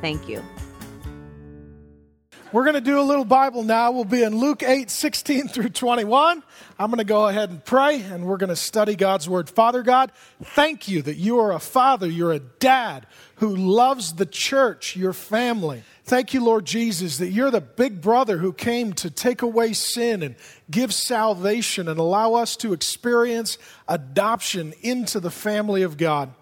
Thank you. We're going to do a little Bible now. We'll be in Luke 8, 16 through 21. I'm going to go ahead and pray, and we're going to study God's Word. Father God, thank you that you are a father, you're a dad who loves the church, your family. Thank you, Lord Jesus, that you're the big brother who came to take away sin and give salvation and allow us to experience adoption into the family of God.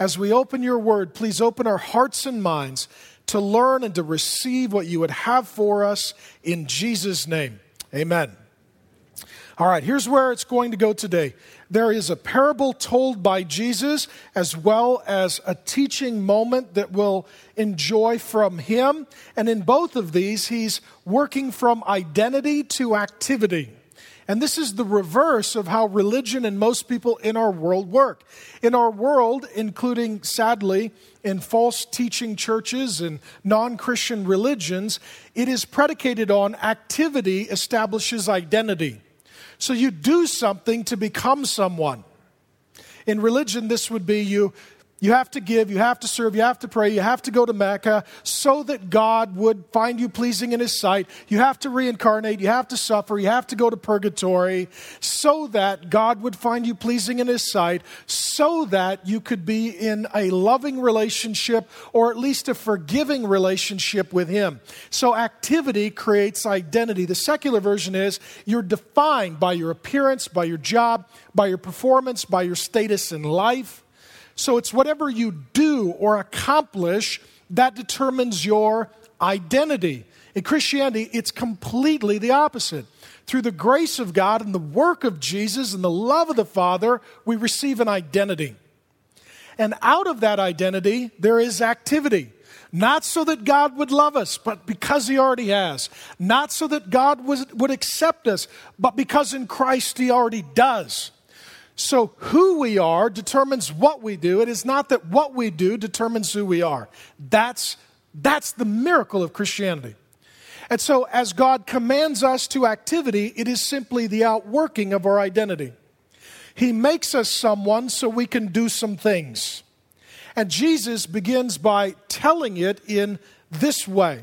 As we open your word, please open our hearts and minds to learn and to receive what you would have for us in Jesus' name. Amen. All right, here's where it's going to go today. There is a parable told by Jesus as well as a teaching moment that we'll enjoy from him. And in both of these, he's working from identity to activity. And this is the reverse of how religion and most people in our world work. In our world, including sadly in false teaching churches and non Christian religions, it is predicated on activity establishes identity. So you do something to become someone. In religion, this would be you you have to give, you have to serve, you have to pray, you have to go to Mecca so that God would find you pleasing in His sight. You have to reincarnate, you have to suffer, you have to go to purgatory so that God would find you pleasing in His sight, so that you could be in a loving relationship or at least a forgiving relationship with Him. So activity creates identity. The secular version is you're defined by your appearance, by your job, by your performance, by your status in life. So it's whatever you do or accomplish that determines your identity. In Christianity, it's completely the opposite. Through the grace of God and the work of Jesus and the love of the Father, we receive an identity. And out of that identity, there is activity. Not so that God would love us, but because He already has. Not so that God was, would accept us, but because in Christ He already does. So, who we are determines what we do. It is not that what we do determines who we are. That's, that's the miracle of Christianity. And so, as God commands us to activity, it is simply the outworking of our identity. He makes us someone so we can do some things. And Jesus begins by telling it in this way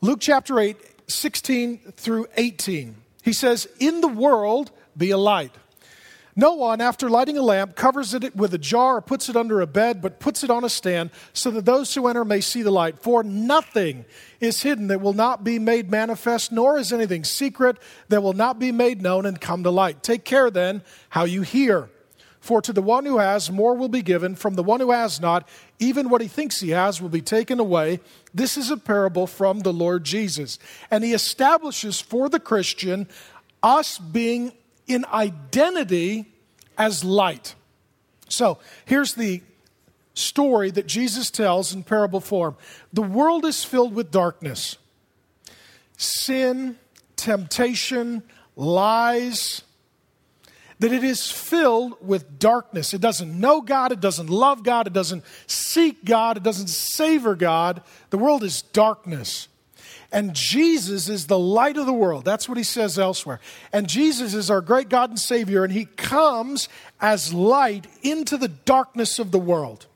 Luke chapter 8, 16 through 18. He says, In the world, be a light no one, after lighting a lamp, covers it with a jar or puts it under a bed, but puts it on a stand so that those who enter may see the light. For nothing is hidden that will not be made manifest, nor is anything secret that will not be made known and come to light. Take care then how you hear. For to the one who has, more will be given. From the one who has not, even what he thinks he has will be taken away. This is a parable from the Lord Jesus. And he establishes for the Christian us being in identity as light. So here's the story that Jesus tells in parable form The world is filled with darkness, sin, temptation, lies. That it is filled with darkness. It doesn't know God, it doesn't love God, it doesn't seek God, it doesn't savor God. The world is darkness. And Jesus is the light of the world. That's what he says elsewhere. And Jesus is our great God and Savior, and he comes as light into the darkness of the world.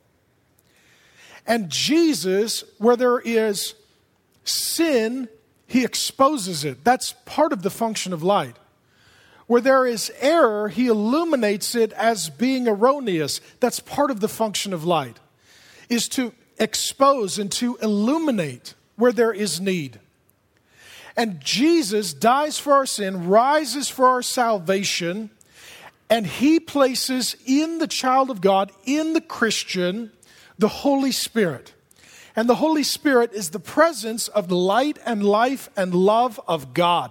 And Jesus, where there is sin, he exposes it. That's part of the function of light. Where there is error, he illuminates it as being erroneous. That's part of the function of light, is to expose and to illuminate where there is need. And Jesus dies for our sin, rises for our salvation, and he places in the child of God, in the Christian, the Holy Spirit. And the Holy Spirit is the presence of the light and life and love of God.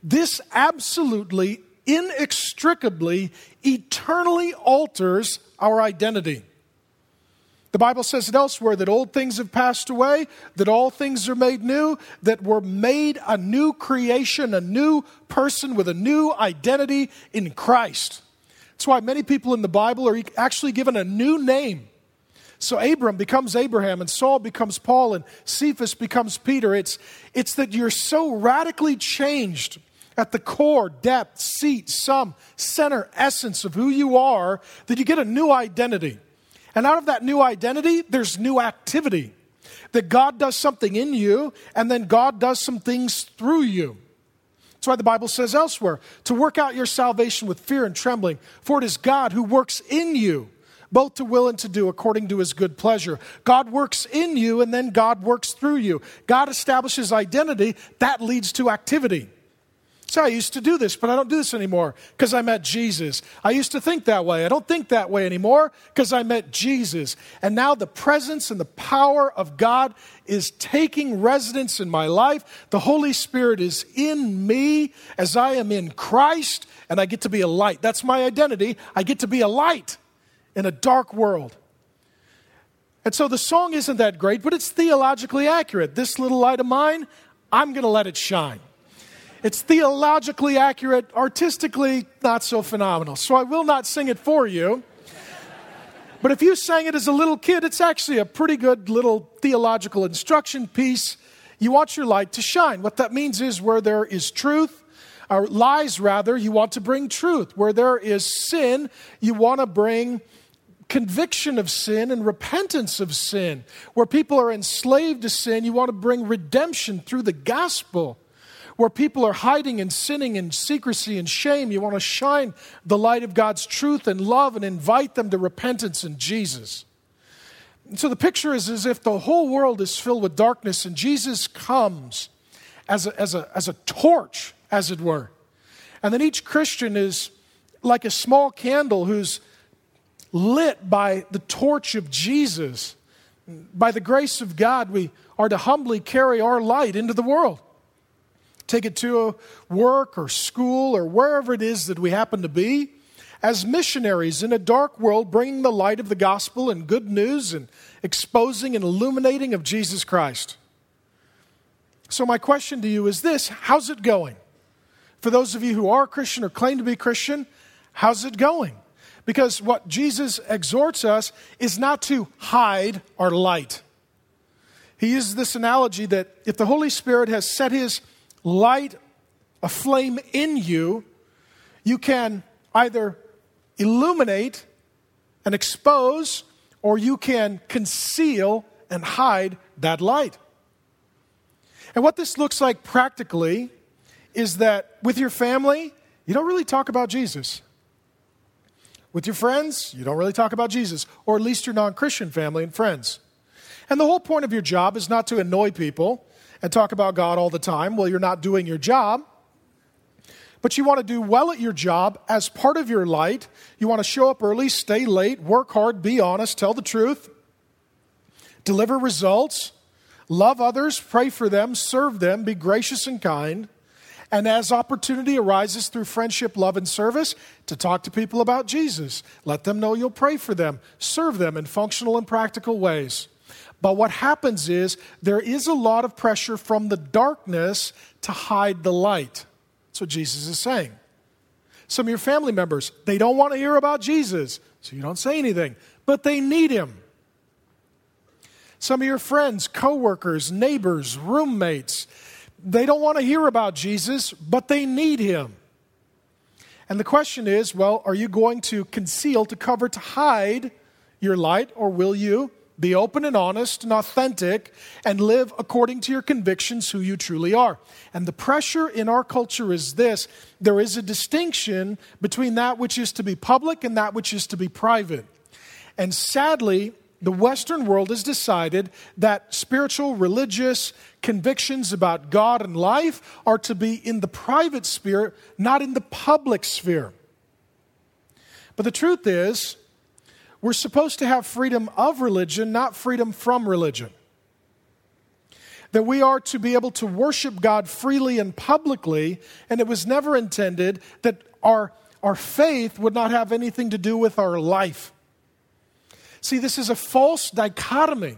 This absolutely, inextricably, eternally alters our identity. The Bible says it elsewhere that old things have passed away, that all things are made new, that we're made a new creation, a new person with a new identity in Christ. That's why many people in the Bible are actually given a new name. So Abram becomes Abraham, and Saul becomes Paul, and Cephas becomes Peter. It's, it's that you're so radically changed at the core, depth, seat, sum, center, essence of who you are that you get a new identity. And out of that new identity, there's new activity. That God does something in you, and then God does some things through you. That's why the Bible says elsewhere to work out your salvation with fear and trembling, for it is God who works in you, both to will and to do according to his good pleasure. God works in you, and then God works through you. God establishes identity, that leads to activity. So I used to do this, but I don't do this anymore because I met Jesus. I used to think that way. I don't think that way anymore because I met Jesus. And now the presence and the power of God is taking residence in my life. The Holy Spirit is in me as I am in Christ, and I get to be a light. That's my identity. I get to be a light in a dark world. And so the song isn't that great, but it's theologically accurate. This little light of mine, I'm going to let it shine. It's theologically accurate, artistically not so phenomenal. So I will not sing it for you. But if you sang it as a little kid, it's actually a pretty good little theological instruction piece. You want your light to shine. What that means is where there is truth, or lies rather, you want to bring truth. Where there is sin, you want to bring conviction of sin and repentance of sin. Where people are enslaved to sin, you want to bring redemption through the gospel where people are hiding and sinning in secrecy and shame, you want to shine the light of God's truth and love and invite them to repentance in Jesus. And so the picture is as if the whole world is filled with darkness and Jesus comes as a, as a, as a torch, as it were. And then each Christian is like a small candle who's lit by the torch of Jesus. By the grace of God, we are to humbly carry our light into the world take it to a work or school or wherever it is that we happen to be, as missionaries in a dark world, bringing the light of the gospel and good news and exposing and illuminating of Jesus Christ. So, my question to you is this How's it going? For those of you who are Christian or claim to be Christian, how's it going? Because what Jesus exhorts us is not to hide our light. He uses this analogy that if the Holy Spirit has set his light a flame in you, you can either illuminate and expose, or you can conceal and hide that light. And what this looks like practically is that with your family, you don't really talk about Jesus. With your friends, you don't really talk about Jesus, or at least your non Christian family and friends. And the whole point of your job is not to annoy people and talk about God all the time. Well, you're not doing your job. But you want to do well at your job as part of your light. You want to show up early, stay late, work hard, be honest, tell the truth, deliver results, love others, pray for them, serve them, be gracious and kind. And as opportunity arises through friendship, love, and service, to talk to people about Jesus. Let them know you'll pray for them, serve them in functional and practical ways. But what happens is there is a lot of pressure from the darkness to hide the light. That's what Jesus is saying. Some of your family members, they don't want to hear about Jesus, so you don't say anything, but they need him. Some of your friends, coworkers, neighbors, roommates, they don't want to hear about Jesus, but they need him. And the question is well, are you going to conceal, to cover, to hide your light, or will you be open and honest and authentic and live according to your convictions who you truly are. And the pressure in our culture is this there is a distinction between that which is to be public and that which is to be private. And sadly, the Western world has decided that spiritual, religious convictions about God and life are to be in the private sphere, not in the public sphere. But the truth is, we're supposed to have freedom of religion, not freedom from religion. That we are to be able to worship God freely and publicly, and it was never intended that our, our faith would not have anything to do with our life. See, this is a false dichotomy.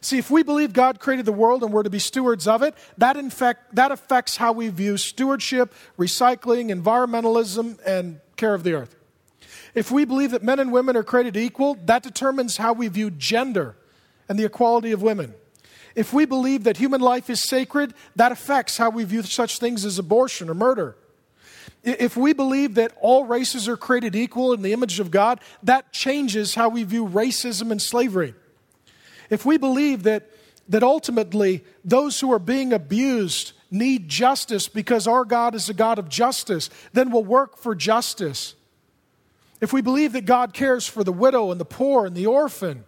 See, if we believe God created the world and we're to be stewards of it, that, in fact, that affects how we view stewardship, recycling, environmentalism, and care of the earth. If we believe that men and women are created equal, that determines how we view gender and the equality of women. If we believe that human life is sacred, that affects how we view such things as abortion or murder. If we believe that all races are created equal in the image of God, that changes how we view racism and slavery. If we believe that, that ultimately those who are being abused need justice because our God is a God of justice, then we'll work for justice. If we believe that God cares for the widow and the poor and the orphan,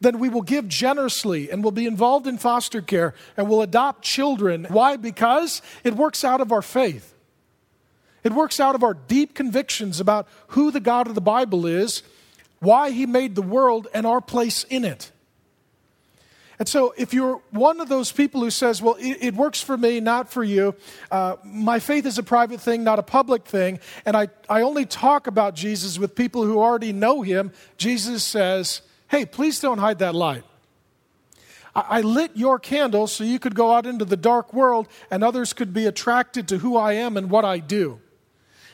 then we will give generously and will be involved in foster care and will adopt children. Why? Because it works out of our faith. It works out of our deep convictions about who the God of the Bible is, why He made the world, and our place in it. And so, if you're one of those people who says, Well, it, it works for me, not for you, uh, my faith is a private thing, not a public thing, and I, I only talk about Jesus with people who already know him, Jesus says, Hey, please don't hide that light. I, I lit your candle so you could go out into the dark world and others could be attracted to who I am and what I do.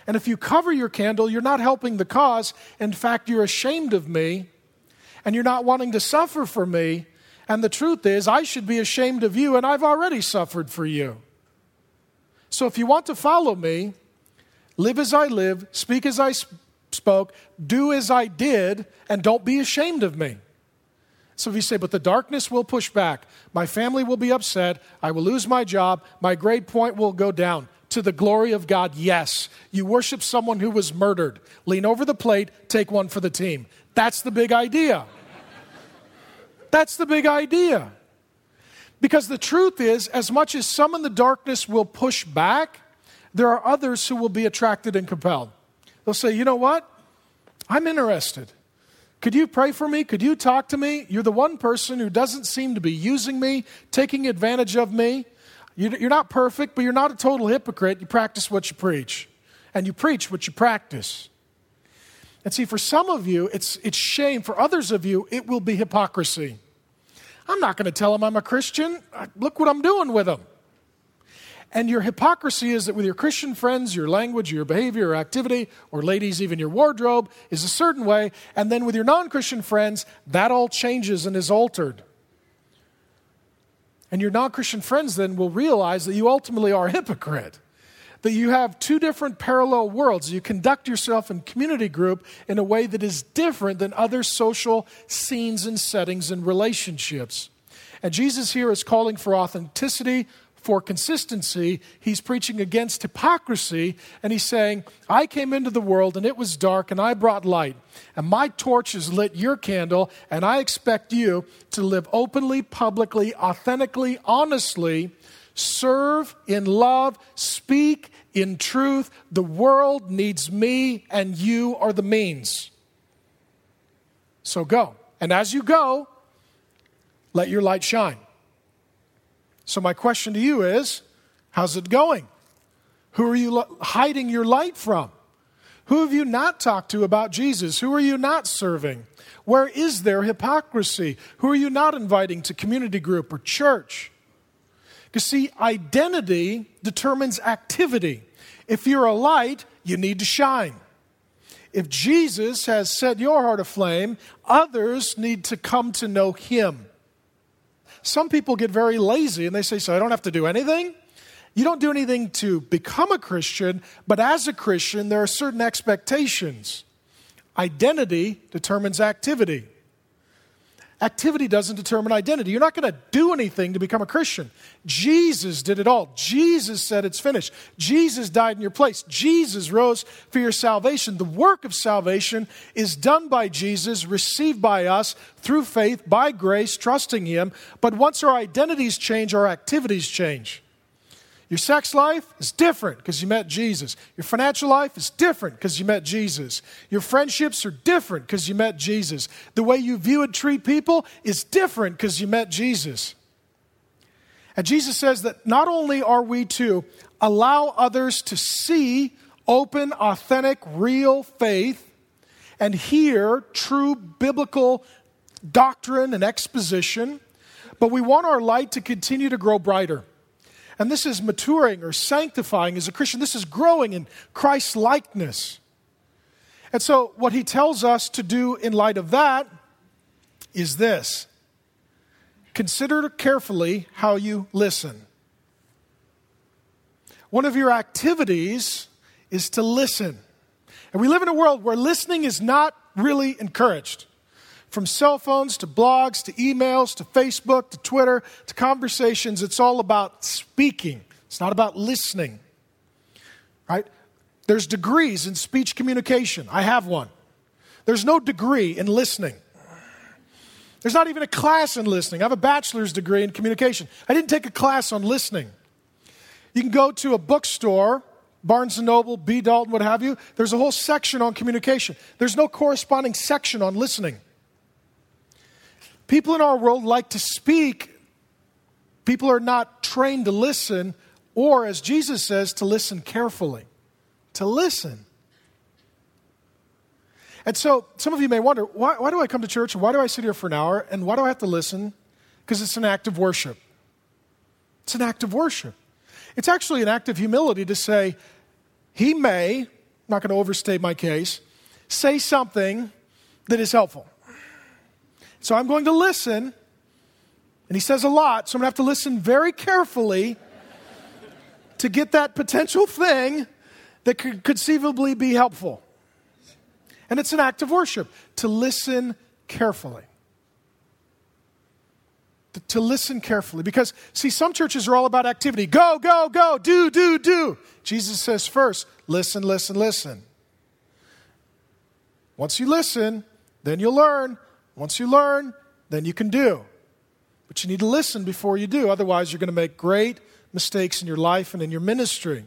And if you cover your candle, you're not helping the cause. In fact, you're ashamed of me and you're not wanting to suffer for me and the truth is, I should be ashamed of you, and I've already suffered for you. So if you want to follow me, live as I live, speak as I spoke, do as I did, and don't be ashamed of me. So if you say, but the darkness will push back, my family will be upset, I will lose my job, my grade point will go down. To the glory of God, yes. You worship someone who was murdered. Lean over the plate, take one for the team. That's the big idea. That's the big idea. Because the truth is, as much as some in the darkness will push back, there are others who will be attracted and compelled. They'll say, you know what? I'm interested. Could you pray for me? Could you talk to me? You're the one person who doesn't seem to be using me, taking advantage of me. You're not perfect, but you're not a total hypocrite. You practice what you preach, and you preach what you practice. And see, for some of you, it's, it's shame. For others of you, it will be hypocrisy. I'm not going to tell them I'm a Christian. Look what I'm doing with them. And your hypocrisy is that with your Christian friends, your language, your behavior, your activity, or ladies, even your wardrobe is a certain way. And then with your non Christian friends, that all changes and is altered. And your non Christian friends then will realize that you ultimately are a hypocrite that you have two different parallel worlds. You conduct yourself in community group in a way that is different than other social scenes and settings and relationships. And Jesus here is calling for authenticity, for consistency. He's preaching against hypocrisy, and he's saying, I came into the world and it was dark, and I brought light. And my torch has lit your candle, and I expect you to live openly, publicly, authentically, honestly serve in love, speak in truth. The world needs me, and you are the means. So go. And as you go, let your light shine. So, my question to you is how's it going? Who are you hiding your light from? Who have you not talked to about Jesus? Who are you not serving? Where is there hypocrisy? Who are you not inviting to community group or church? Because, see, identity determines activity. If you're a light, you need to shine. If Jesus has set your heart aflame, others need to come to know him. Some people get very lazy and they say, So I don't have to do anything? You don't do anything to become a Christian, but as a Christian, there are certain expectations. Identity determines activity. Activity doesn't determine identity. You're not going to do anything to become a Christian. Jesus did it all. Jesus said it's finished. Jesus died in your place. Jesus rose for your salvation. The work of salvation is done by Jesus, received by us through faith, by grace, trusting Him. But once our identities change, our activities change. Your sex life is different because you met Jesus. Your financial life is different because you met Jesus. Your friendships are different because you met Jesus. The way you view and treat people is different because you met Jesus. And Jesus says that not only are we to allow others to see open, authentic, real faith, and hear true biblical doctrine and exposition, but we want our light to continue to grow brighter. And this is maturing or sanctifying as a Christian. This is growing in Christ's likeness. And so, what he tells us to do in light of that is this consider carefully how you listen. One of your activities is to listen. And we live in a world where listening is not really encouraged. From cell phones to blogs to emails to Facebook to Twitter to conversations, it's all about speaking. It's not about listening. Right? There's degrees in speech communication. I have one. There's no degree in listening. There's not even a class in listening. I have a bachelor's degree in communication. I didn't take a class on listening. You can go to a bookstore, Barnes and Noble, B. Dalton, what have you. There's a whole section on communication. There's no corresponding section on listening. People in our world like to speak. People are not trained to listen, or as Jesus says, to listen carefully. To listen. And so some of you may wonder why, why do I come to church? Why do I sit here for an hour? And why do I have to listen? Because it's an act of worship. It's an act of worship. It's actually an act of humility to say, He may, I'm not going to overstate my case, say something that is helpful. So I'm going to listen, and He says a lot, so I'm going to have to listen very carefully to get that potential thing that could conceivably be helpful. And it's an act of worship to listen carefully. To, to listen carefully. Because, see, some churches are all about activity go, go, go, do, do, do. Jesus says first, listen, listen, listen. Once you listen, then you'll learn. Once you learn, then you can do. But you need to listen before you do. Otherwise, you're going to make great mistakes in your life and in your ministry.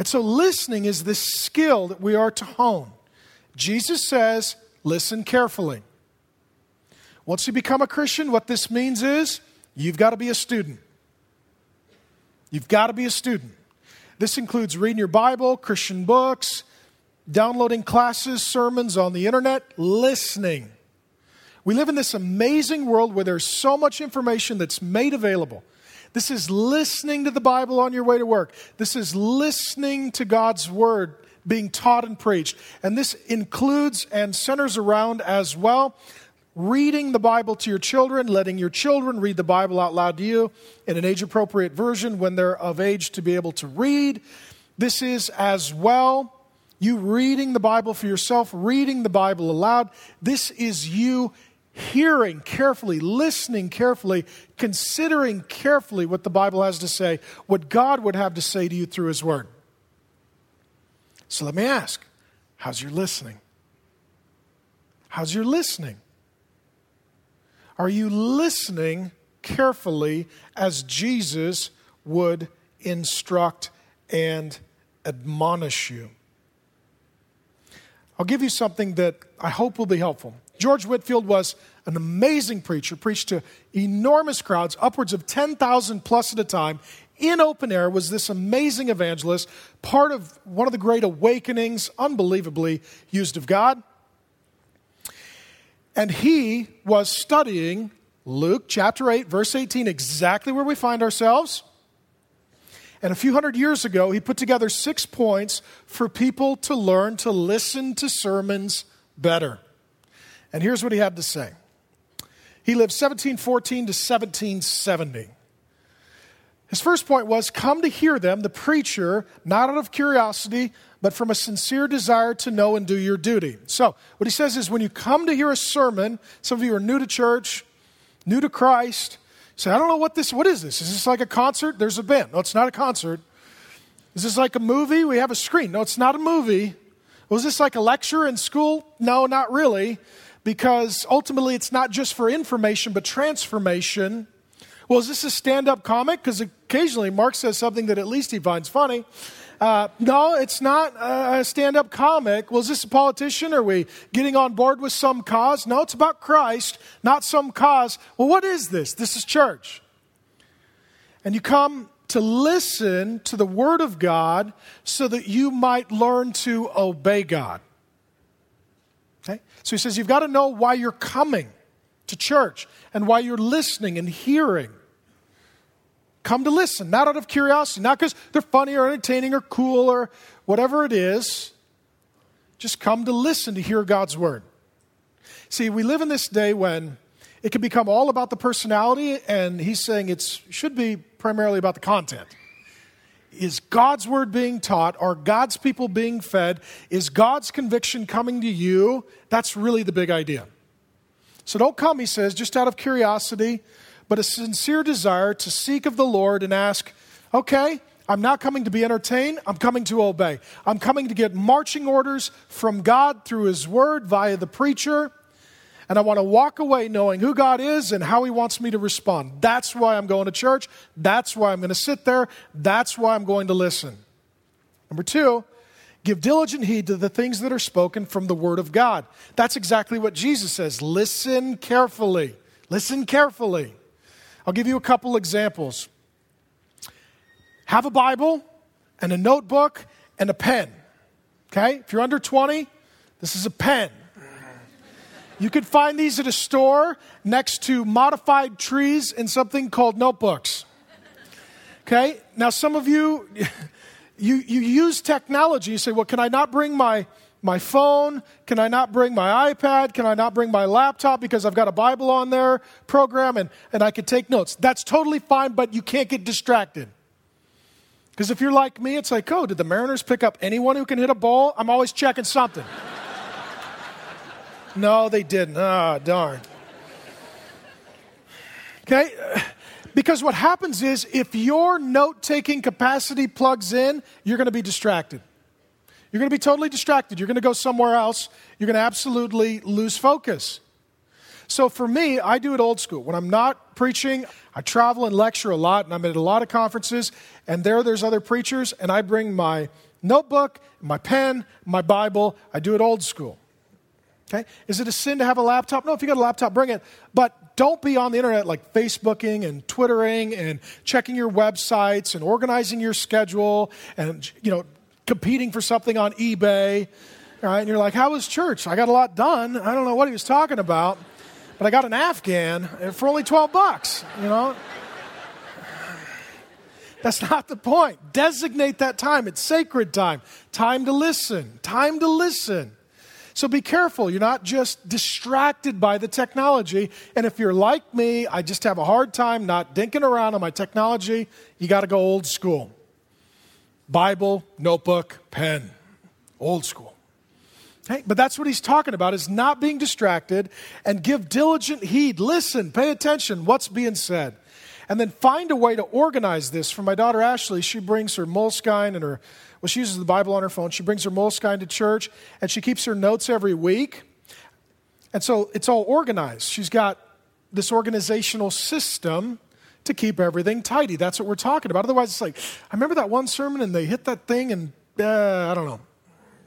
And so, listening is this skill that we are to hone. Jesus says, listen carefully. Once you become a Christian, what this means is you've got to be a student. You've got to be a student. This includes reading your Bible, Christian books, downloading classes, sermons on the internet, listening. We live in this amazing world where there's so much information that's made available. This is listening to the Bible on your way to work. This is listening to God's Word being taught and preached. And this includes and centers around as well reading the Bible to your children, letting your children read the Bible out loud to you in an age appropriate version when they're of age to be able to read. This is as well you reading the Bible for yourself, reading the Bible aloud. This is you hearing carefully, listening carefully, considering carefully what the Bible has to say, what God would have to say to you through His Word. So let me ask how's your listening? How's your listening? Are you listening carefully as Jesus would instruct and admonish you? I'll give you something that I hope will be helpful. George Whitefield was an amazing preacher, preached to enormous crowds, upwards of 10,000 plus at a time, in open air was this amazing evangelist, part of one of the great awakenings, unbelievably used of God. And he was studying Luke chapter 8, verse 18, exactly where we find ourselves. And a few hundred years ago, he put together six points for people to learn to listen to sermons better. And here's what he had to say He lived 1714 to 1770. His first point was come to hear them, the preacher, not out of curiosity, but from a sincere desire to know and do your duty. So, what he says is when you come to hear a sermon, some of you are new to church, new to Christ, say, I don't know what this, what is this? Is this like a concert? There's a band. No, it's not a concert. Is this like a movie? We have a screen. No, it's not a movie. Was this like a lecture in school? No, not really, because ultimately it's not just for information, but transformation. Well, is this a stand up comic? Because occasionally Mark says something that at least he finds funny. Uh, no, it's not a stand up comic. Well, is this a politician? Are we getting on board with some cause? No, it's about Christ, not some cause. Well, what is this? This is church. And you come to listen to the Word of God so that you might learn to obey God. So he says you've got to know why you're coming to church and why you're listening and hearing. Come to listen, not out of curiosity, not because they're funny or entertaining or cool or whatever it is. Just come to listen to hear God's word. See, we live in this day when it can become all about the personality, and he's saying it should be primarily about the content. Is God's word being taught? Are God's people being fed? Is God's conviction coming to you? That's really the big idea. So don't come, he says, just out of curiosity, but a sincere desire to seek of the Lord and ask, okay, I'm not coming to be entertained, I'm coming to obey. I'm coming to get marching orders from God through his word via the preacher. And I want to walk away knowing who God is and how He wants me to respond. That's why I'm going to church. That's why I'm going to sit there. That's why I'm going to listen. Number two, give diligent heed to the things that are spoken from the Word of God. That's exactly what Jesus says. Listen carefully. Listen carefully. I'll give you a couple examples. Have a Bible and a notebook and a pen. Okay? If you're under 20, this is a pen. You could find these at a store next to modified trees and something called notebooks. Okay? Now, some of you, you, you use technology. You say, well, can I not bring my, my phone? Can I not bring my iPad? Can I not bring my laptop because I've got a Bible on there program and, and I could take notes? That's totally fine, but you can't get distracted. Because if you're like me, it's like, oh, did the Mariners pick up anyone who can hit a ball? I'm always checking something. No, they didn't. Ah, oh, darn. Okay? Because what happens is if your note taking capacity plugs in, you're going to be distracted. You're going to be totally distracted. You're going to go somewhere else. You're going to absolutely lose focus. So for me, I do it old school. When I'm not preaching, I travel and lecture a lot, and I'm at a lot of conferences, and there there's other preachers, and I bring my notebook, my pen, my Bible. I do it old school. Okay? Is it a sin to have a laptop? No, if you got a laptop, bring it. But don't be on the internet like Facebooking and Twittering and checking your websites and organizing your schedule and you know competing for something on eBay. Right? And you're like, how was church? I got a lot done. I don't know what he was talking about, but I got an Afghan for only 12 bucks, you know? That's not the point. Designate that time. It's sacred time. Time to listen. Time to listen. So be careful. You're not just distracted by the technology. And if you're like me, I just have a hard time not dinking around on my technology. You got to go old school Bible, notebook, pen. Old school. But that's what he's talking about is not being distracted and give diligent heed. Listen, pay attention. What's being said? And then find a way to organize this. For my daughter Ashley, she brings her Moleskine and her well, she uses the Bible on her phone. She brings her Moleskine to church, and she keeps her notes every week. And so it's all organized. She's got this organizational system to keep everything tidy. That's what we're talking about. Otherwise, it's like, I remember that one sermon and they hit that thing and uh, I don't know.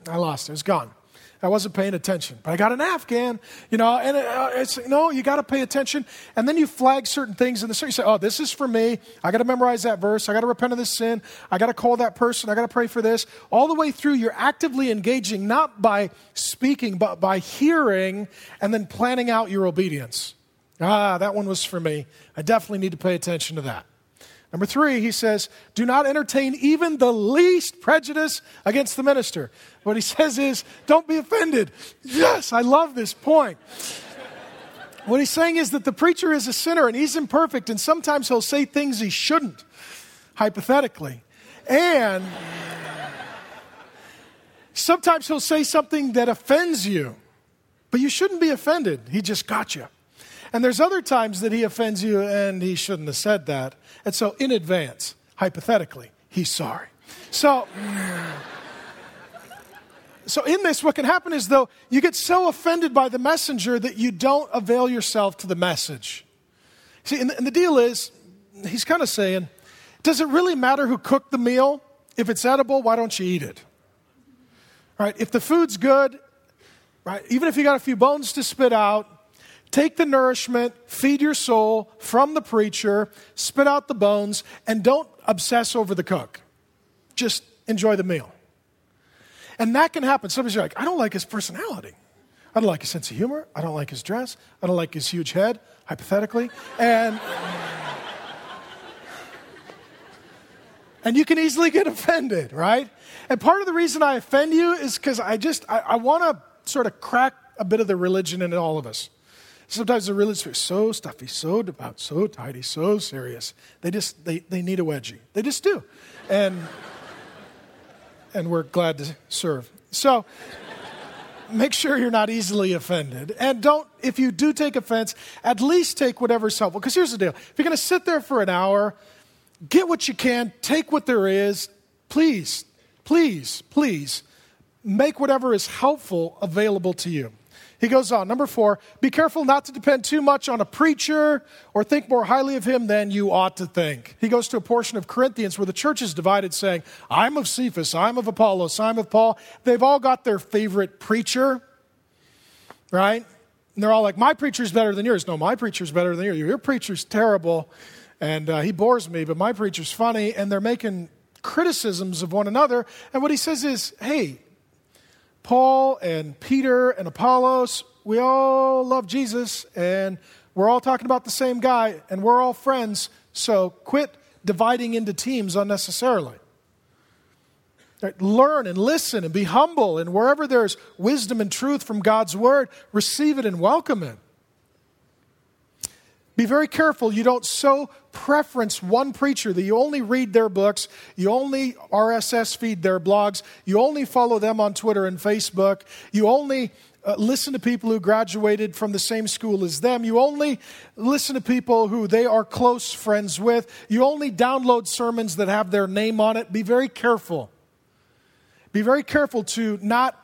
I lost it. It's gone. I wasn't paying attention, but I got an Afghan, you know, and uh, it's, no, you got to pay attention. And then you flag certain things in the sermon. You say, oh, this is for me. I got to memorize that verse. I got to repent of this sin. I got to call that person. I got to pray for this. All the way through, you're actively engaging, not by speaking, but by hearing and then planning out your obedience. Ah, that one was for me. I definitely need to pay attention to that. Number three, he says, do not entertain even the least prejudice against the minister. What he says is, don't be offended. Yes, I love this point. what he's saying is that the preacher is a sinner and he's imperfect, and sometimes he'll say things he shouldn't, hypothetically. And sometimes he'll say something that offends you, but you shouldn't be offended. He just got you. And there's other times that he offends you and he shouldn't have said that. And so, in advance, hypothetically, he's sorry. So, so in this, what can happen is though you get so offended by the messenger that you don't avail yourself to the message. See, and the, and the deal is, he's kind of saying, does it really matter who cooked the meal? If it's edible, why don't you eat it? Right? If the food's good, right? Even if you got a few bones to spit out, Take the nourishment, feed your soul from the preacher, spit out the bones, and don't obsess over the cook. Just enjoy the meal. And that can happen. Somebody's like, I don't like his personality. I don't like his sense of humor. I don't like his dress. I don't like his huge head, hypothetically. And. and you can easily get offended, right? And part of the reason I offend you is because I just, I, I want to sort of crack a bit of the religion in all of us. Sometimes the religion is so stuffy, so devout, so tidy, so serious. They just, they, they need a wedgie. They just do. And, and we're glad to serve. So, make sure you're not easily offended. And don't, if you do take offense, at least take whatever's helpful. Because here's the deal if you're going to sit there for an hour, get what you can, take what there is. Please, please, please make whatever is helpful available to you. He goes on, number four, be careful not to depend too much on a preacher or think more highly of him than you ought to think. He goes to a portion of Corinthians where the church is divided, saying, I'm of Cephas, I'm of Apollos, I'm of Paul. They've all got their favorite preacher, right? And they're all like, My preacher's better than yours. No, my preacher's better than yours. Your preacher's terrible and uh, he bores me, but my preacher's funny. And they're making criticisms of one another. And what he says is, Hey, Paul and Peter and Apollos, we all love Jesus and we're all talking about the same guy and we're all friends. So quit dividing into teams unnecessarily. Right? Learn and listen and be humble. And wherever there's wisdom and truth from God's word, receive it and welcome it. Be very careful you don't so preference one preacher that you only read their books, you only RSS feed their blogs, you only follow them on Twitter and Facebook, you only uh, listen to people who graduated from the same school as them, you only listen to people who they are close friends with, you only download sermons that have their name on it. Be very careful. Be very careful to not,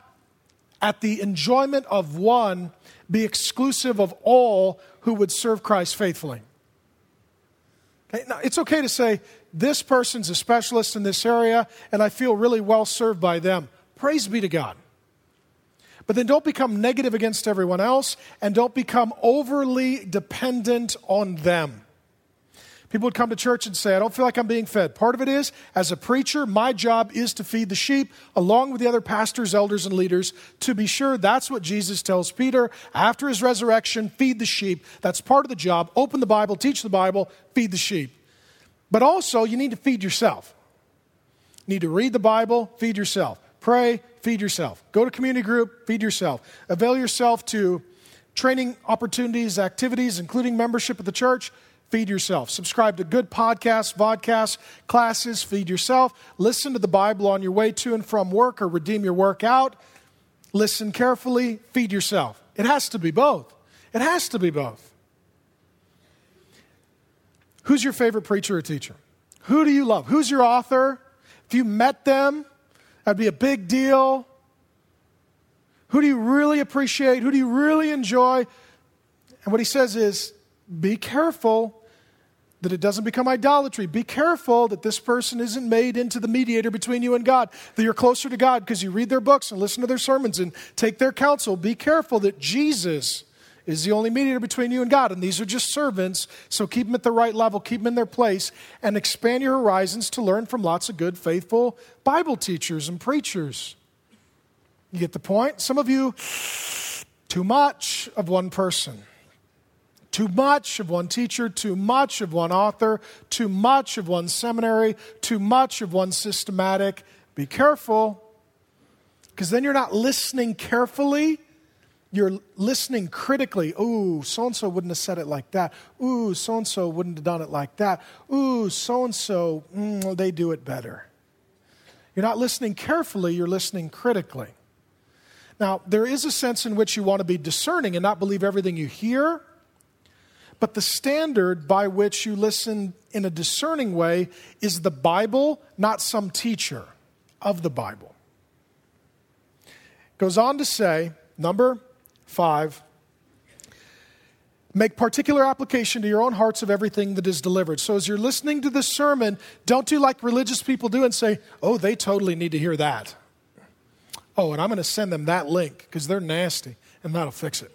at the enjoyment of one, be exclusive of all who would serve Christ faithfully. Okay? Now, it's okay to say, this person's a specialist in this area, and I feel really well served by them. Praise be to God. But then don't become negative against everyone else, and don't become overly dependent on them. People would come to church and say, I don't feel like I'm being fed. Part of it is, as a preacher, my job is to feed the sheep along with the other pastors, elders, and leaders. To be sure, that's what Jesus tells Peter after his resurrection feed the sheep. That's part of the job. Open the Bible, teach the Bible, feed the sheep. But also, you need to feed yourself. You need to read the Bible, feed yourself. Pray, feed yourself. Go to community group, feed yourself. Avail yourself to training opportunities, activities, including membership at the church feed yourself. Subscribe to good podcasts, vodcasts, classes, feed yourself. Listen to the Bible on your way to and from work or redeem your work out. Listen carefully, feed yourself. It has to be both. It has to be both. Who's your favorite preacher or teacher? Who do you love? Who's your author? If you met them, that'd be a big deal. Who do you really appreciate? Who do you really enjoy? And what he says is be careful that it doesn't become idolatry. Be careful that this person isn't made into the mediator between you and God, that you're closer to God because you read their books and listen to their sermons and take their counsel. Be careful that Jesus is the only mediator between you and God, and these are just servants, so keep them at the right level, keep them in their place, and expand your horizons to learn from lots of good, faithful Bible teachers and preachers. You get the point? Some of you, too much of one person. Too much of one teacher, too much of one author, too much of one seminary, too much of one systematic. Be careful, because then you're not listening carefully. You're listening critically. Ooh, so and so wouldn't have said it like that. Ooh, so and so wouldn't have done it like that. Ooh, so and so, they do it better. You're not listening carefully, you're listening critically. Now, there is a sense in which you want to be discerning and not believe everything you hear but the standard by which you listen in a discerning way is the Bible, not some teacher of the Bible. Goes on to say, number five, make particular application to your own hearts of everything that is delivered. So as you're listening to this sermon, don't do like religious people do and say, oh, they totally need to hear that. Oh, and I'm going to send them that link because they're nasty, and that'll fix it.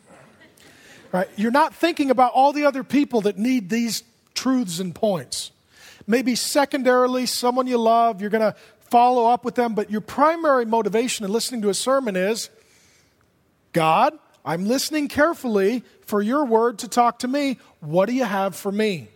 Right? You're not thinking about all the other people that need these truths and points. Maybe secondarily, someone you love, you're going to follow up with them, but your primary motivation in listening to a sermon is God, I'm listening carefully for your word to talk to me. What do you have for me?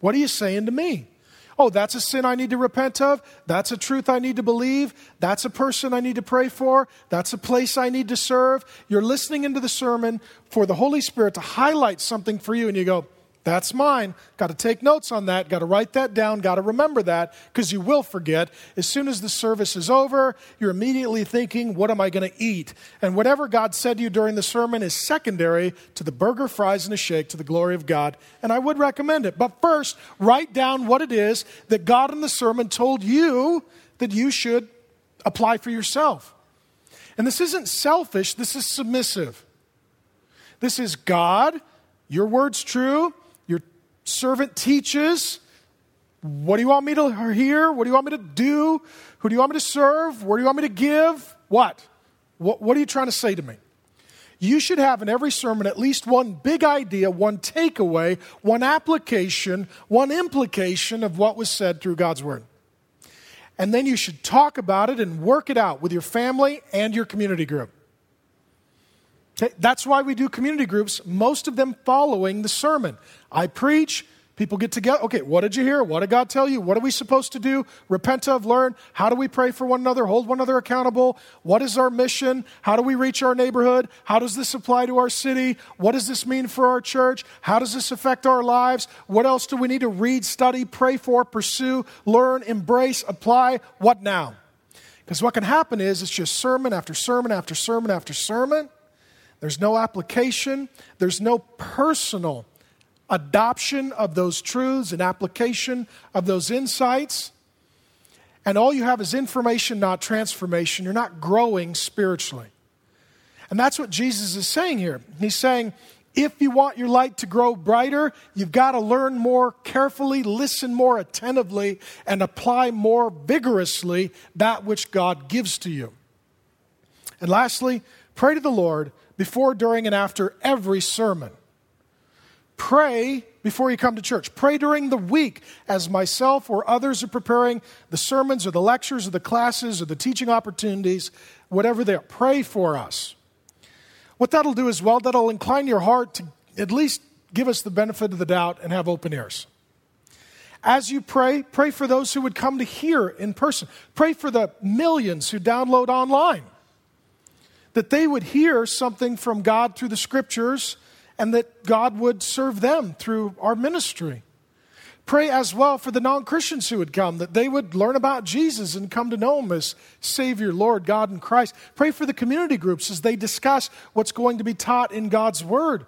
What are you saying to me? Oh, that's a sin I need to repent of. That's a truth I need to believe. That's a person I need to pray for. That's a place I need to serve. You're listening into the sermon for the Holy Spirit to highlight something for you, and you go, that's mine. Got to take notes on that. Got to write that down. Got to remember that because you will forget. As soon as the service is over, you're immediately thinking, What am I going to eat? And whatever God said to you during the sermon is secondary to the burger, fries, and a shake to the glory of God. And I would recommend it. But first, write down what it is that God in the sermon told you that you should apply for yourself. And this isn't selfish, this is submissive. This is God, your word's true servant teaches. What do you want me to hear? What do you want me to do? Who do you want me to serve? Where do you want me to give? What? What, what are you trying to say to me? You should have in every sermon at least one big idea, one takeaway, one application, one implication of what was said through God's Word. And then you should talk about it and work it out with your family and your community group. Okay, that's why we do community groups, most of them following the sermon. I preach, people get together. Okay, what did you hear? What did God tell you? What are we supposed to do? Repent of, learn. How do we pray for one another? Hold one another accountable. What is our mission? How do we reach our neighborhood? How does this apply to our city? What does this mean for our church? How does this affect our lives? What else do we need to read, study, pray for, pursue, learn, embrace, apply? What now? Because what can happen is it's just sermon after sermon after sermon after sermon there's no application, there's no personal adoption of those truths and application of those insights. And all you have is information, not transformation. You're not growing spiritually. And that's what Jesus is saying here. He's saying, if you want your light to grow brighter, you've got to learn more carefully, listen more attentively, and apply more vigorously that which God gives to you. And lastly, pray to the Lord before, during, and after every sermon. Pray before you come to church. Pray during the week as myself or others are preparing the sermons or the lectures or the classes or the teaching opportunities, whatever they are. Pray for us. What that'll do as well, that'll incline your heart to at least give us the benefit of the doubt and have open ears. As you pray, pray for those who would come to hear in person. Pray for the millions who download online that they would hear something from God through the scriptures and that God would serve them through our ministry. Pray as well for the non Christians who would come, that they would learn about Jesus and come to know Him as Savior, Lord, God, and Christ. Pray for the community groups as they discuss what's going to be taught in God's Word.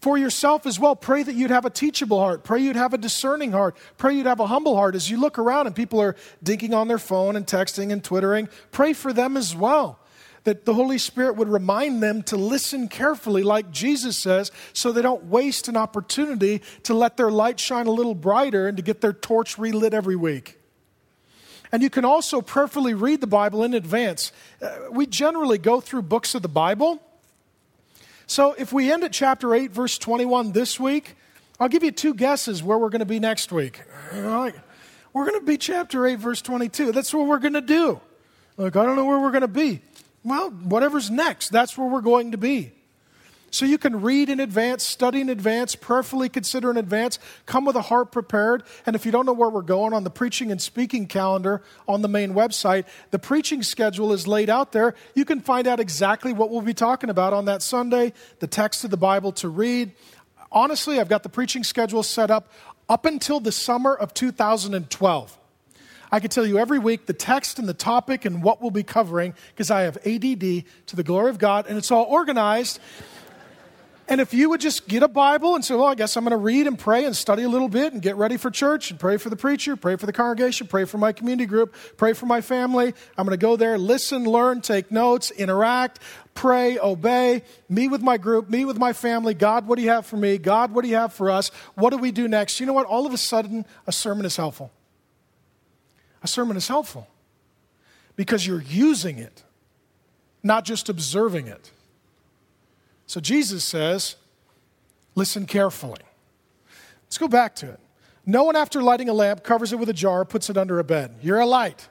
For yourself as well, pray that you'd have a teachable heart. Pray you'd have a discerning heart. Pray you'd have a humble heart. As you look around and people are dinking on their phone and texting and twittering, pray for them as well that the Holy Spirit would remind them to listen carefully, like Jesus says, so they don't waste an opportunity to let their light shine a little brighter and to get their torch relit every week. And you can also prayerfully read the Bible in advance. Uh, we generally go through books of the Bible. So if we end at chapter 8, verse 21 this week, I'll give you two guesses where we're going to be next week. We're going to be chapter 8, verse 22. That's what we're going to do. Like, I don't know where we're going to be. Well, whatever's next, that's where we're going to be. So you can read in advance, study in advance, prayerfully consider in advance, come with a heart prepared. And if you don't know where we're going on the preaching and speaking calendar on the main website, the preaching schedule is laid out there. You can find out exactly what we'll be talking about on that Sunday, the text of the Bible to read. Honestly, I've got the preaching schedule set up up until the summer of 2012. I could tell you every week the text and the topic and what we'll be covering because I have ADD to the glory of God and it's all organized. And if you would just get a Bible and say, well, I guess I'm going to read and pray and study a little bit and get ready for church and pray for the preacher, pray for the congregation, pray for my community group, pray for my family. I'm going to go there, listen, learn, take notes, interact, pray, obey, meet with my group, meet with my family. God, what do you have for me? God, what do you have for us? What do we do next? You know what? All of a sudden, a sermon is helpful a sermon is helpful because you're using it, not just observing it. So Jesus says, listen carefully. Let's go back to it. No one, after lighting a lamp, covers it with a jar, puts it under a bed. You're a light,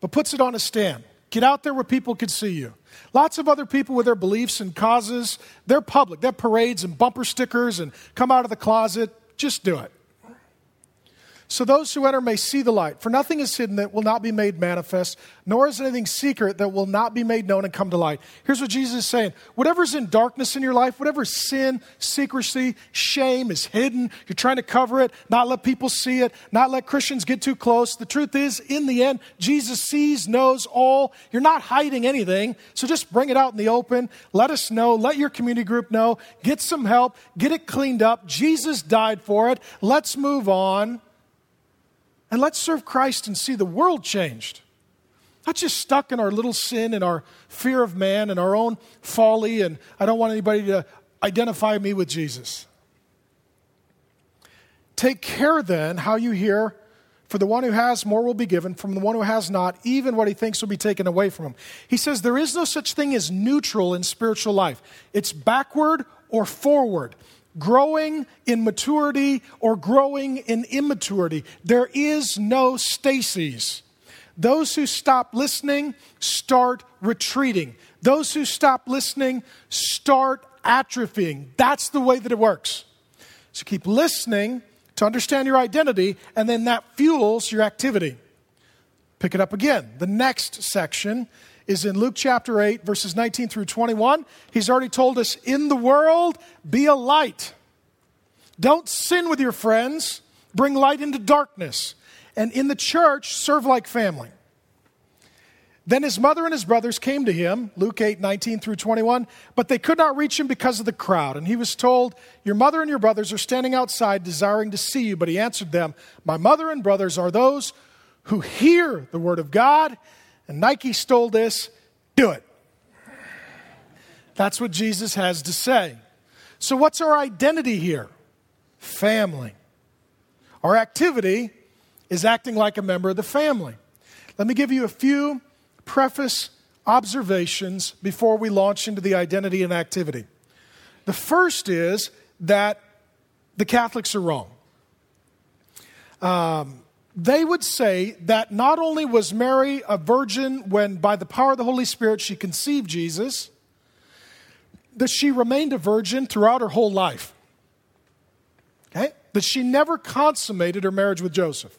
but puts it on a stand. Get out there where people can see you. Lots of other people with their beliefs and causes, they're public. They're parades and bumper stickers and come out of the closet. Just do it. So those who enter may see the light. For nothing is hidden that will not be made manifest, nor is anything secret that will not be made known and come to light. Here's what Jesus is saying whatever's in darkness in your life, whatever sin, secrecy, shame is hidden, you're trying to cover it, not let people see it, not let Christians get too close. The truth is, in the end, Jesus sees, knows all. You're not hiding anything. So just bring it out in the open. Let us know. Let your community group know. Get some help. Get it cleaned up. Jesus died for it. Let's move on. And let's serve Christ and see the world changed. Not just stuck in our little sin and our fear of man and our own folly, and I don't want anybody to identify me with Jesus. Take care then how you hear, for the one who has more will be given, from the one who has not, even what he thinks will be taken away from him. He says there is no such thing as neutral in spiritual life, it's backward or forward growing in maturity or growing in immaturity. There is no stasis. Those who stop listening start retreating. Those who stop listening start atrophying. That's the way that it works. So keep listening to understand your identity, and then that fuels your activity. Pick it up again. The next section is in Luke chapter 8, verses 19 through 21. He's already told us, In the world, be a light. Don't sin with your friends, bring light into darkness. And in the church, serve like family. Then his mother and his brothers came to him, Luke 8, 19 through 21, but they could not reach him because of the crowd. And he was told, Your mother and your brothers are standing outside desiring to see you. But he answered them, My mother and brothers are those who hear the word of God and Nike stole this, do it. That's what Jesus has to say. So, what's our identity here? Family. Our activity is acting like a member of the family. Let me give you a few preface observations before we launch into the identity and activity. The first is that the Catholics are wrong. Um, they would say that not only was Mary a virgin when, by the power of the Holy Spirit, she conceived Jesus, that she remained a virgin throughout her whole life. Okay? That she never consummated her marriage with Joseph.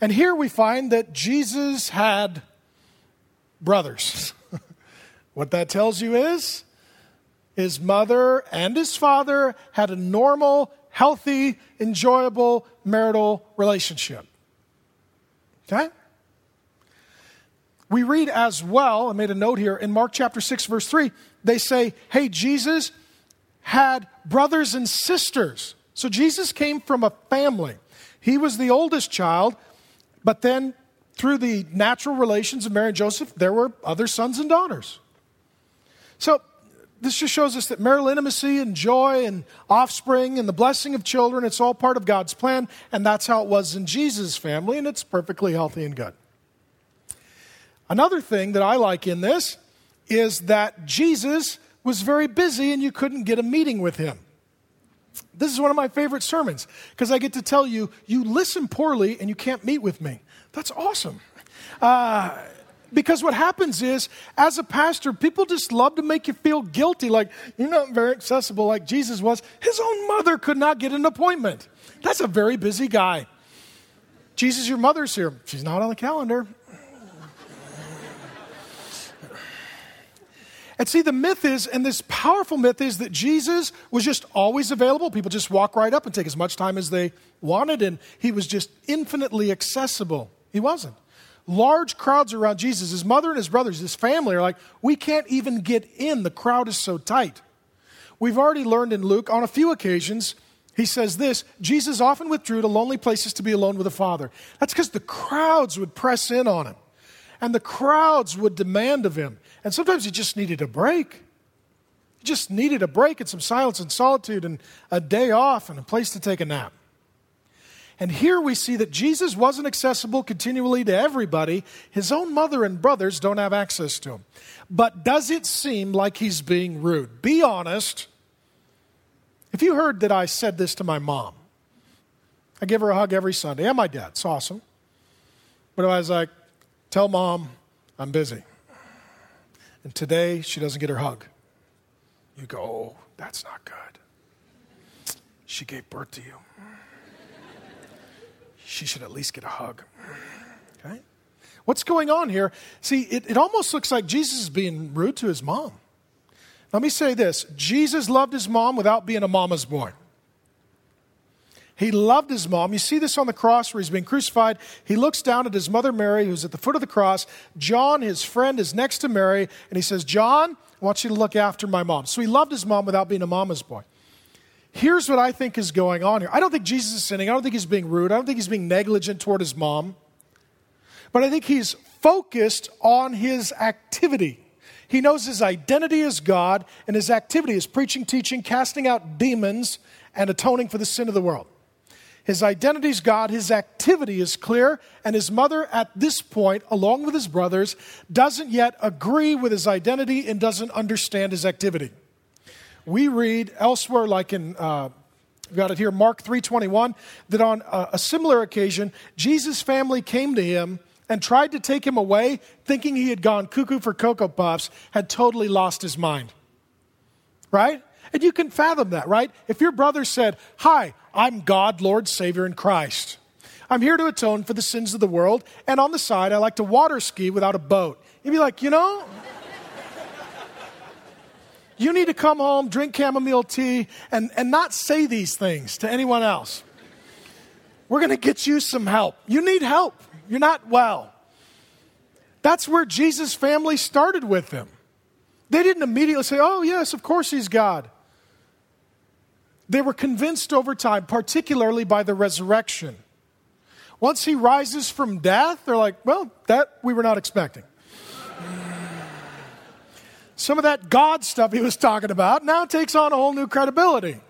And here we find that Jesus had brothers. what that tells you is his mother and his father had a normal, healthy, enjoyable marital relationship. Okay? We read as well, I made a note here, in Mark chapter 6, verse 3, they say, Hey, Jesus had brothers and sisters. So Jesus came from a family. He was the oldest child, but then through the natural relations of Mary and Joseph, there were other sons and daughters. So this just shows us that marital intimacy and joy and offspring and the blessing of children, it's all part of God's plan, and that's how it was in Jesus' family, and it's perfectly healthy and good. Another thing that I like in this is that Jesus was very busy and you couldn't get a meeting with him. This is one of my favorite sermons because I get to tell you, you listen poorly and you can't meet with me. That's awesome. Uh, because what happens is, as a pastor, people just love to make you feel guilty, like you're not very accessible like Jesus was. His own mother could not get an appointment. That's a very busy guy. Jesus, your mother's here. She's not on the calendar. And see, the myth is, and this powerful myth is that Jesus was just always available. People just walk right up and take as much time as they wanted, and he was just infinitely accessible. He wasn't large crowds around Jesus. His mother and his brothers, his family are like, we can't even get in. The crowd is so tight. We've already learned in Luke on a few occasions, he says this Jesus often withdrew to lonely places to be alone with the Father. That's because the crowds would press in on him, and the crowds would demand of him. And sometimes he just needed a break. He just needed a break and some silence and solitude and a day off and a place to take a nap. And here we see that Jesus wasn't accessible continually to everybody. His own mother and brothers don't have access to him. But does it seem like he's being rude? Be honest. If you heard that I said this to my mom, I give her a hug every Sunday, and my dad, it's awesome. But I was like, Tell mom I'm busy. And today she doesn't get her hug. You go, oh, that's not good. She gave birth to you. She should at least get a hug. Okay? What's going on here? See, it, it almost looks like Jesus is being rude to his mom. Let me say this Jesus loved his mom without being a mama's boy. He loved his mom. You see this on the cross where he's being crucified. He looks down at his mother Mary, who's at the foot of the cross. John, his friend, is next to Mary, and he says, John, I want you to look after my mom. So he loved his mom without being a mama's boy. Here's what I think is going on here. I don't think Jesus is sinning. I don't think he's being rude. I don't think he's being negligent toward his mom. But I think he's focused on his activity. He knows his identity is God, and his activity is preaching, teaching, casting out demons, and atoning for the sin of the world. His identity is God, his activity is clear, and his mother, at this point, along with his brothers, doesn't yet agree with his identity and doesn't understand his activity. We read elsewhere, like in uh, We've got it here, Mark 3:21, that on a, a similar occasion, Jesus' family came to him and tried to take him away, thinking he had gone cuckoo for Cocoa Puffs, had totally lost his mind. Right? And you can fathom that, right? If your brother said, Hi, I'm God, Lord, Savior, and Christ. I'm here to atone for the sins of the world, and on the side, I like to water ski without a boat. You'd be like, You know, you need to come home, drink chamomile tea, and, and not say these things to anyone else. We're going to get you some help. You need help. You're not well. That's where Jesus' family started with him. They didn't immediately say, Oh, yes, of course he's God. They were convinced over time, particularly by the resurrection. Once he rises from death, they're like, well, that we were not expecting. Some of that God stuff he was talking about now takes on a whole new credibility.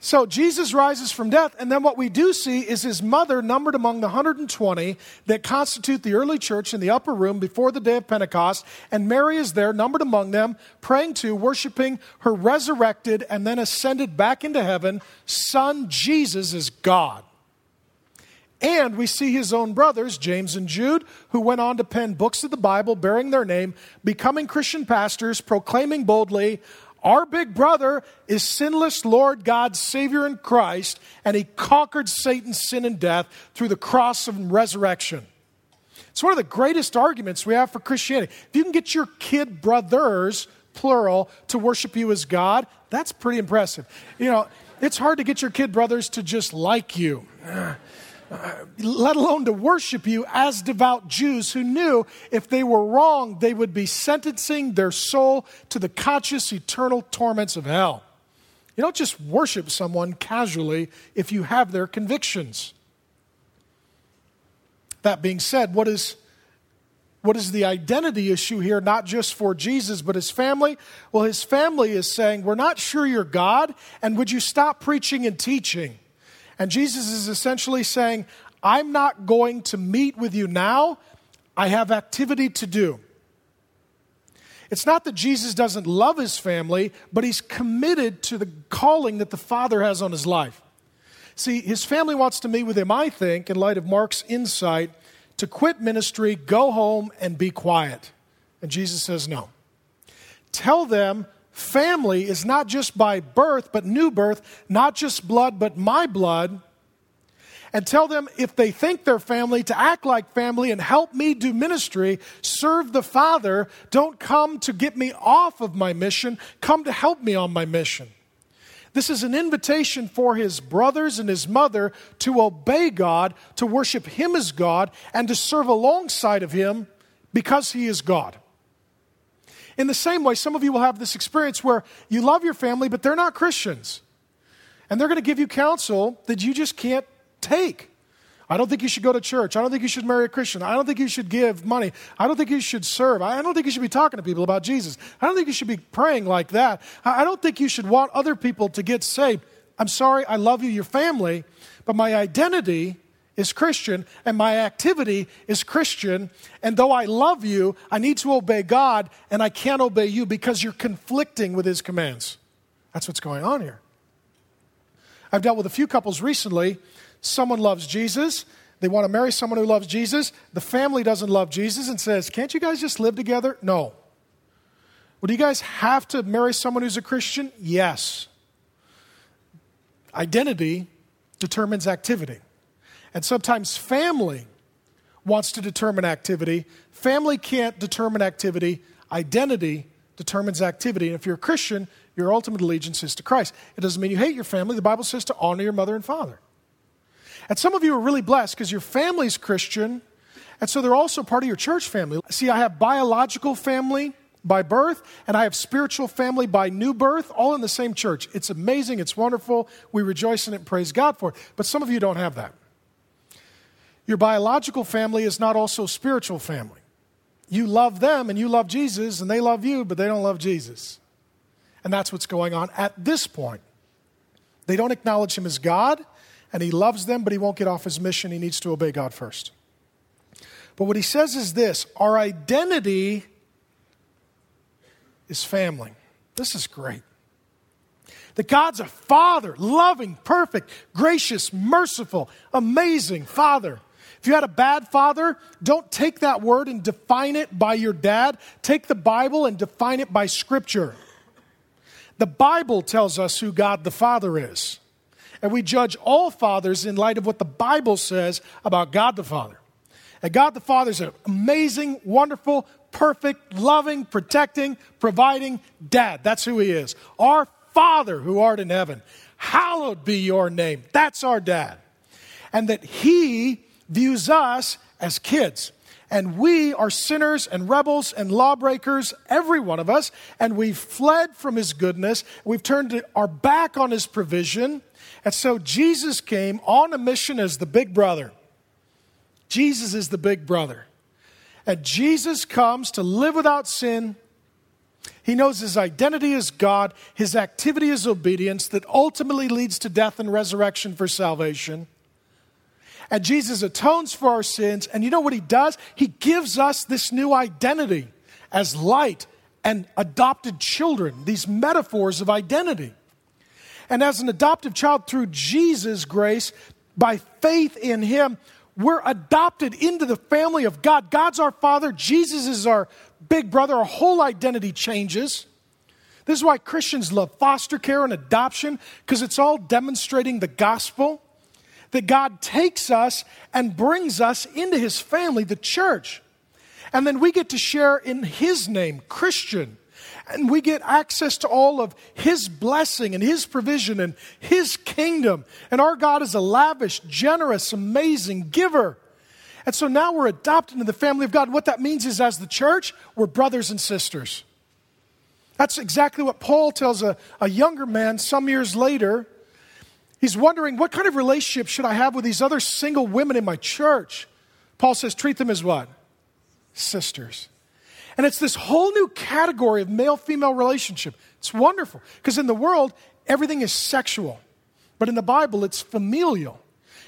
So Jesus rises from death, and then what we do see is his mother numbered among the 120 that constitute the early church in the upper room before the day of Pentecost, and Mary is there, numbered among them, praying to, worshiping her resurrected and then ascended back into heaven son Jesus is God. And we see his own brothers, James and Jude, who went on to pen books of the Bible bearing their name, becoming Christian pastors, proclaiming boldly, our big brother is sinless Lord God, Savior in Christ, and he conquered Satan's sin and death through the cross and resurrection. It's one of the greatest arguments we have for Christianity. If you can get your kid brothers, plural, to worship you as God, that's pretty impressive. You know, it's hard to get your kid brothers to just like you let alone to worship you as devout Jews who knew if they were wrong, they would be sentencing their soul to the conscious eternal torments of hell. You don't just worship someone casually if you have their convictions. That being said, what is, what is the identity issue here, not just for Jesus, but his family? Well, his family is saying, We're not sure you're God, and would you stop preaching and teaching? And Jesus is essentially saying, I'm not going to meet with you now. I have activity to do. It's not that Jesus doesn't love his family, but he's committed to the calling that the Father has on his life. See, his family wants to meet with him, I think, in light of Mark's insight, to quit ministry, go home, and be quiet. And Jesus says no. Tell them family is not just by birth, but new birth, not just blood, but my blood. And tell them if they think they're family to act like family and help me do ministry, serve the Father. Don't come to get me off of my mission, come to help me on my mission. This is an invitation for his brothers and his mother to obey God, to worship him as God, and to serve alongside of him because he is God. In the same way, some of you will have this experience where you love your family, but they're not Christians. And they're going to give you counsel that you just can't take. I don't think you should go to church. I don't think you should marry a Christian. I don't think you should give money. I don't think you should serve. I don't think you should be talking to people about Jesus. I don't think you should be praying like that. I don't think you should want other people to get saved. I'm sorry, I love you, your family, but my identity is Christian and my activity is Christian. And though I love you, I need to obey God and I can't obey you because you're conflicting with His commands. That's what's going on here. I've dealt with a few couples recently. Someone loves Jesus, They want to marry someone who loves Jesus. The family doesn't love Jesus and says, Can't you guys just live together? No. Well, do you guys have to marry someone who's a Christian? Yes. Identity determines activity. And sometimes family wants to determine activity. Family can't determine activity. Identity determines activity. And if you're a Christian, your ultimate allegiance is to Christ. It doesn't mean you hate your family. The Bible says to honor your mother and father. And some of you are really blessed because your family's Christian, and so they're also part of your church family. See, I have biological family by birth, and I have spiritual family by new birth, all in the same church. It's amazing, it's wonderful. We rejoice in it and praise God for it. But some of you don't have that. Your biological family is not also spiritual family. You love them and you love Jesus, and they love you, but they don't love Jesus. And that's what's going on at this point. They don't acknowledge him as God, and he loves them, but he won't get off his mission. He needs to obey God first. But what he says is this our identity is family. This is great. That God's a father, loving, perfect, gracious, merciful, amazing father. If you had a bad father, don't take that word and define it by your dad. Take the Bible and define it by Scripture. The Bible tells us who God the Father is. And we judge all fathers in light of what the Bible says about God the Father. And God the Father is an amazing, wonderful, perfect, loving, protecting, providing dad. That's who He is. Our Father who art in heaven, hallowed be your name. That's our dad. And that He views us as kids. And we are sinners and rebels and lawbreakers, every one of us, and we've fled from His goodness. We've turned our back on His provision. And so Jesus came on a mission as the big brother. Jesus is the big brother. And Jesus comes to live without sin. He knows his identity is God, his activity is obedience that ultimately leads to death and resurrection for salvation. And Jesus atones for our sins. And you know what he does? He gives us this new identity as light and adopted children, these metaphors of identity. And as an adoptive child through Jesus' grace, by faith in him, we're adopted into the family of God. God's our Father, Jesus is our big brother. Our whole identity changes. This is why Christians love foster care and adoption, because it's all demonstrating the gospel that God takes us and brings us into his family, the church. And then we get to share in his name, Christian. And we get access to all of His blessing and His provision and His kingdom. And our God is a lavish, generous, amazing giver. And so now we're adopted into the family of God. What that means is, as the church, we're brothers and sisters. That's exactly what Paul tells a, a younger man some years later. He's wondering, what kind of relationship should I have with these other single women in my church? Paul says, treat them as what? Sisters. And it's this whole new category of male female relationship. It's wonderful because in the world, everything is sexual. But in the Bible, it's familial.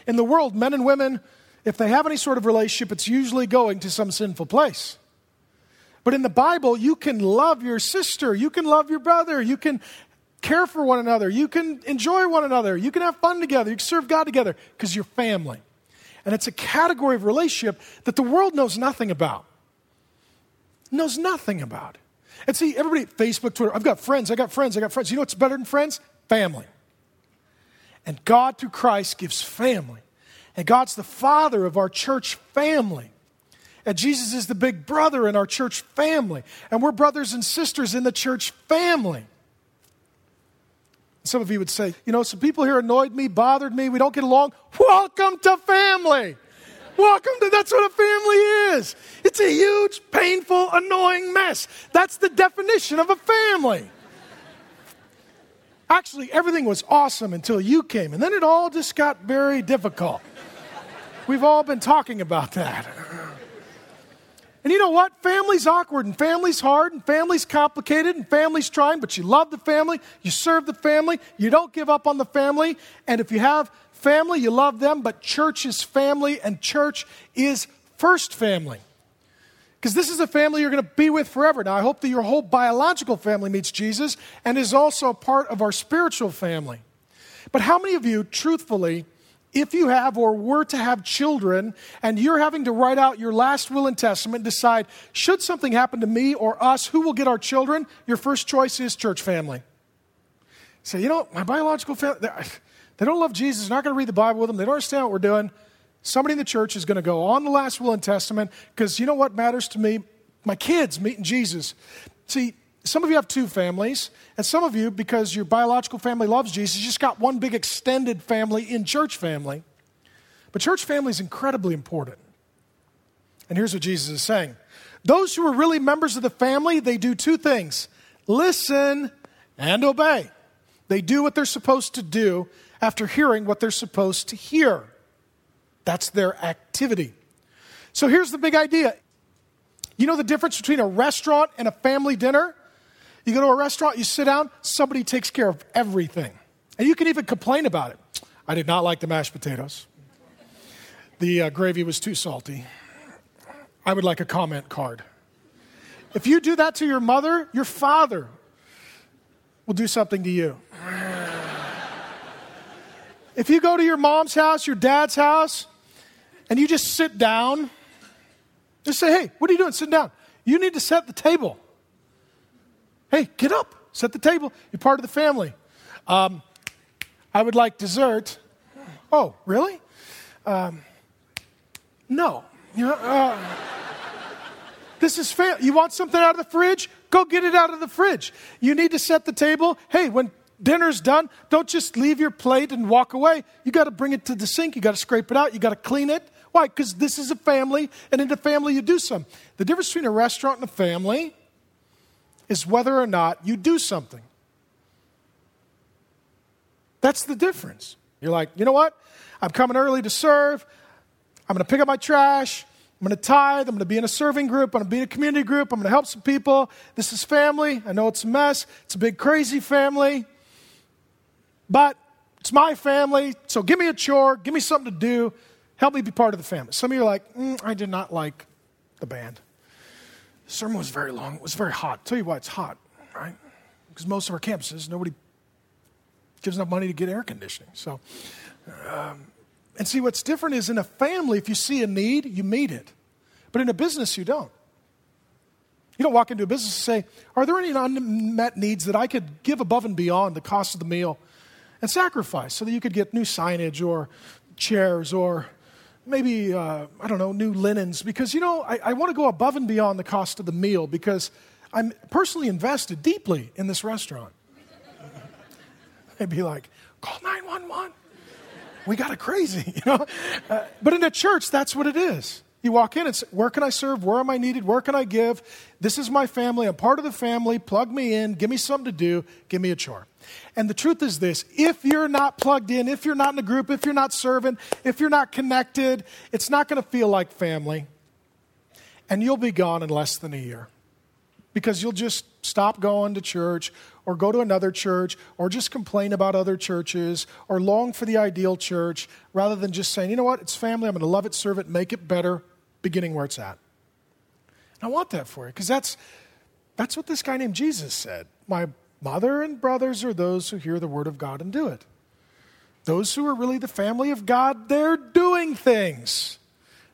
In the world, men and women, if they have any sort of relationship, it's usually going to some sinful place. But in the Bible, you can love your sister, you can love your brother, you can care for one another, you can enjoy one another, you can have fun together, you can serve God together because you're family. And it's a category of relationship that the world knows nothing about knows nothing about. And see, everybody, Facebook, Twitter, I've got friends, I got friends, I got friends. You know what's better than friends? Family. And God through Christ gives family. And God's the father of our church family. And Jesus is the big brother in our church family. And we're brothers and sisters in the church family. Some of you would say, you know, some people here annoyed me, bothered me, we don't get along. Welcome to family. Welcome to that's what a family is. It's a huge, painful, annoying mess. That's the definition of a family. Actually, everything was awesome until you came, and then it all just got very difficult. We've all been talking about that. And you know what? Family's awkward, and family's hard, and family's complicated, and family's trying, but you love the family, you serve the family, you don't give up on the family, and if you have family, you love them, but church is family, and church is first family. Because this is a family you're going to be with forever. Now, I hope that your whole biological family meets Jesus and is also a part of our spiritual family. But how many of you, truthfully, if you have or were to have children and you're having to write out your last will and testament, decide should something happen to me or us, who will get our children? Your first choice is church family. Say, you know, my biological family, they don't love Jesus, they're not going to read the Bible with them, they don't understand what we're doing. Somebody in the church is going to go on the last will and testament because you know what matters to me? My kids meeting Jesus. See, some of you have two families, and some of you, because your biological family loves Jesus, you just got one big extended family in church family. But church family is incredibly important. And here's what Jesus is saying Those who are really members of the family, they do two things listen and obey. They do what they're supposed to do after hearing what they're supposed to hear. That's their activity. So here's the big idea. You know the difference between a restaurant and a family dinner? You go to a restaurant, you sit down, somebody takes care of everything. And you can even complain about it. I did not like the mashed potatoes. The uh, gravy was too salty. I would like a comment card. If you do that to your mother, your father will do something to you. if you go to your mom's house, your dad's house, and you just sit down, just say, hey, what are you doing sitting down? You need to set the table. Hey, get up, set the table. You're part of the family. Um, I would like dessert. Oh, really? Um, no. You know, uh, this is fair. You want something out of the fridge? Go get it out of the fridge. You need to set the table. Hey, when dinner's done, don't just leave your plate and walk away. You got to bring it to the sink. You got to scrape it out. You got to clean it. Why? Because this is a family, and in a family, you do some. The difference between a restaurant and a family is whether or not you do something. That's the difference. You're like, you know what? I'm coming early to serve. I'm going to pick up my trash. I'm going to tithe. I'm going to be in a serving group. I'm going to be in a community group. I'm going to help some people. This is family. I know it's a mess. It's a big, crazy family. But it's my family. So give me a chore. Give me something to do. Help me be part of the family. Some of you are like, mm, I did not like the band. Sermon was very long. It was very hot. I'll tell you why it's hot, right? Because most of our campuses, nobody gives enough money to get air conditioning. So, um, and see, what's different is in a family, if you see a need, you meet it. But in a business, you don't. You don't walk into a business and say, Are there any unmet needs that I could give above and beyond the cost of the meal and sacrifice so that you could get new signage or chairs or maybe, uh, I don't know, new linens, because, you know, I, I want to go above and beyond the cost of the meal because I'm personally invested deeply in this restaurant. They'd be like, call 911. We got it crazy, you know? Uh, but in a church, that's what it is. You walk in say, Where can I serve? Where am I needed? Where can I give? This is my family. I'm part of the family. Plug me in. Give me something to do. Give me a chore. And the truth is this if you're not plugged in, if you're not in a group, if you're not serving, if you're not connected, it's not going to feel like family. And you'll be gone in less than a year because you'll just stop going to church or go to another church or just complain about other churches or long for the ideal church rather than just saying, you know what, it's family, I'm going to love it, serve it, make it better, beginning where it's at. And I want that for you because that's, that's what this guy named Jesus said. My mother and brothers are those who hear the word of God and do it. Those who are really the family of God, they're doing things.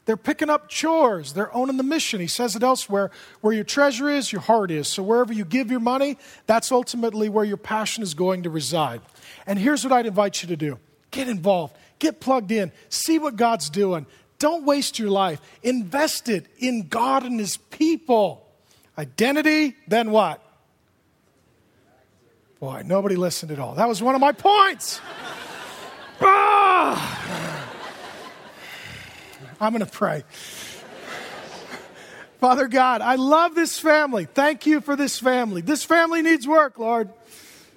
They're picking up chores. They're owning the mission. He says it elsewhere where your treasure is, your heart is. So wherever you give your money, that's ultimately where your passion is going to reside. And here's what I'd invite you to do get involved, get plugged in, see what God's doing. Don't waste your life. Invest it in God and His people. Identity, then what? Boy, nobody listened at all. That was one of my points. ah! I'm going to pray. Father God, I love this family. Thank you for this family. This family needs work, Lord.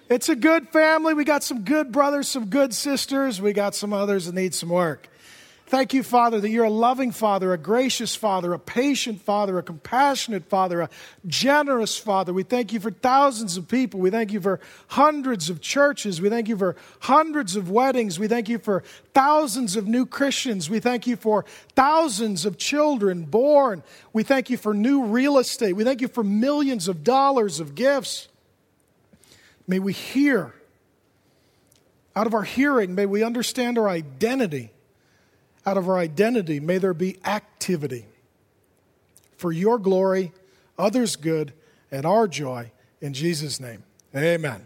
It's a good family. We got some good brothers, some good sisters. We got some others that need some work. Thank you, Father, that you're a loving Father, a gracious Father, a patient Father, a compassionate Father, a generous Father. We thank you for thousands of people. We thank you for hundreds of churches. We thank you for hundreds of weddings. We thank you for thousands of new Christians. We thank you for thousands of children born. We thank you for new real estate. We thank you for millions of dollars of gifts. May we hear Out of our hearing, may we understand our identity. Out of our identity, may there be activity. For your glory, others' good, and our joy. In Jesus' name, amen.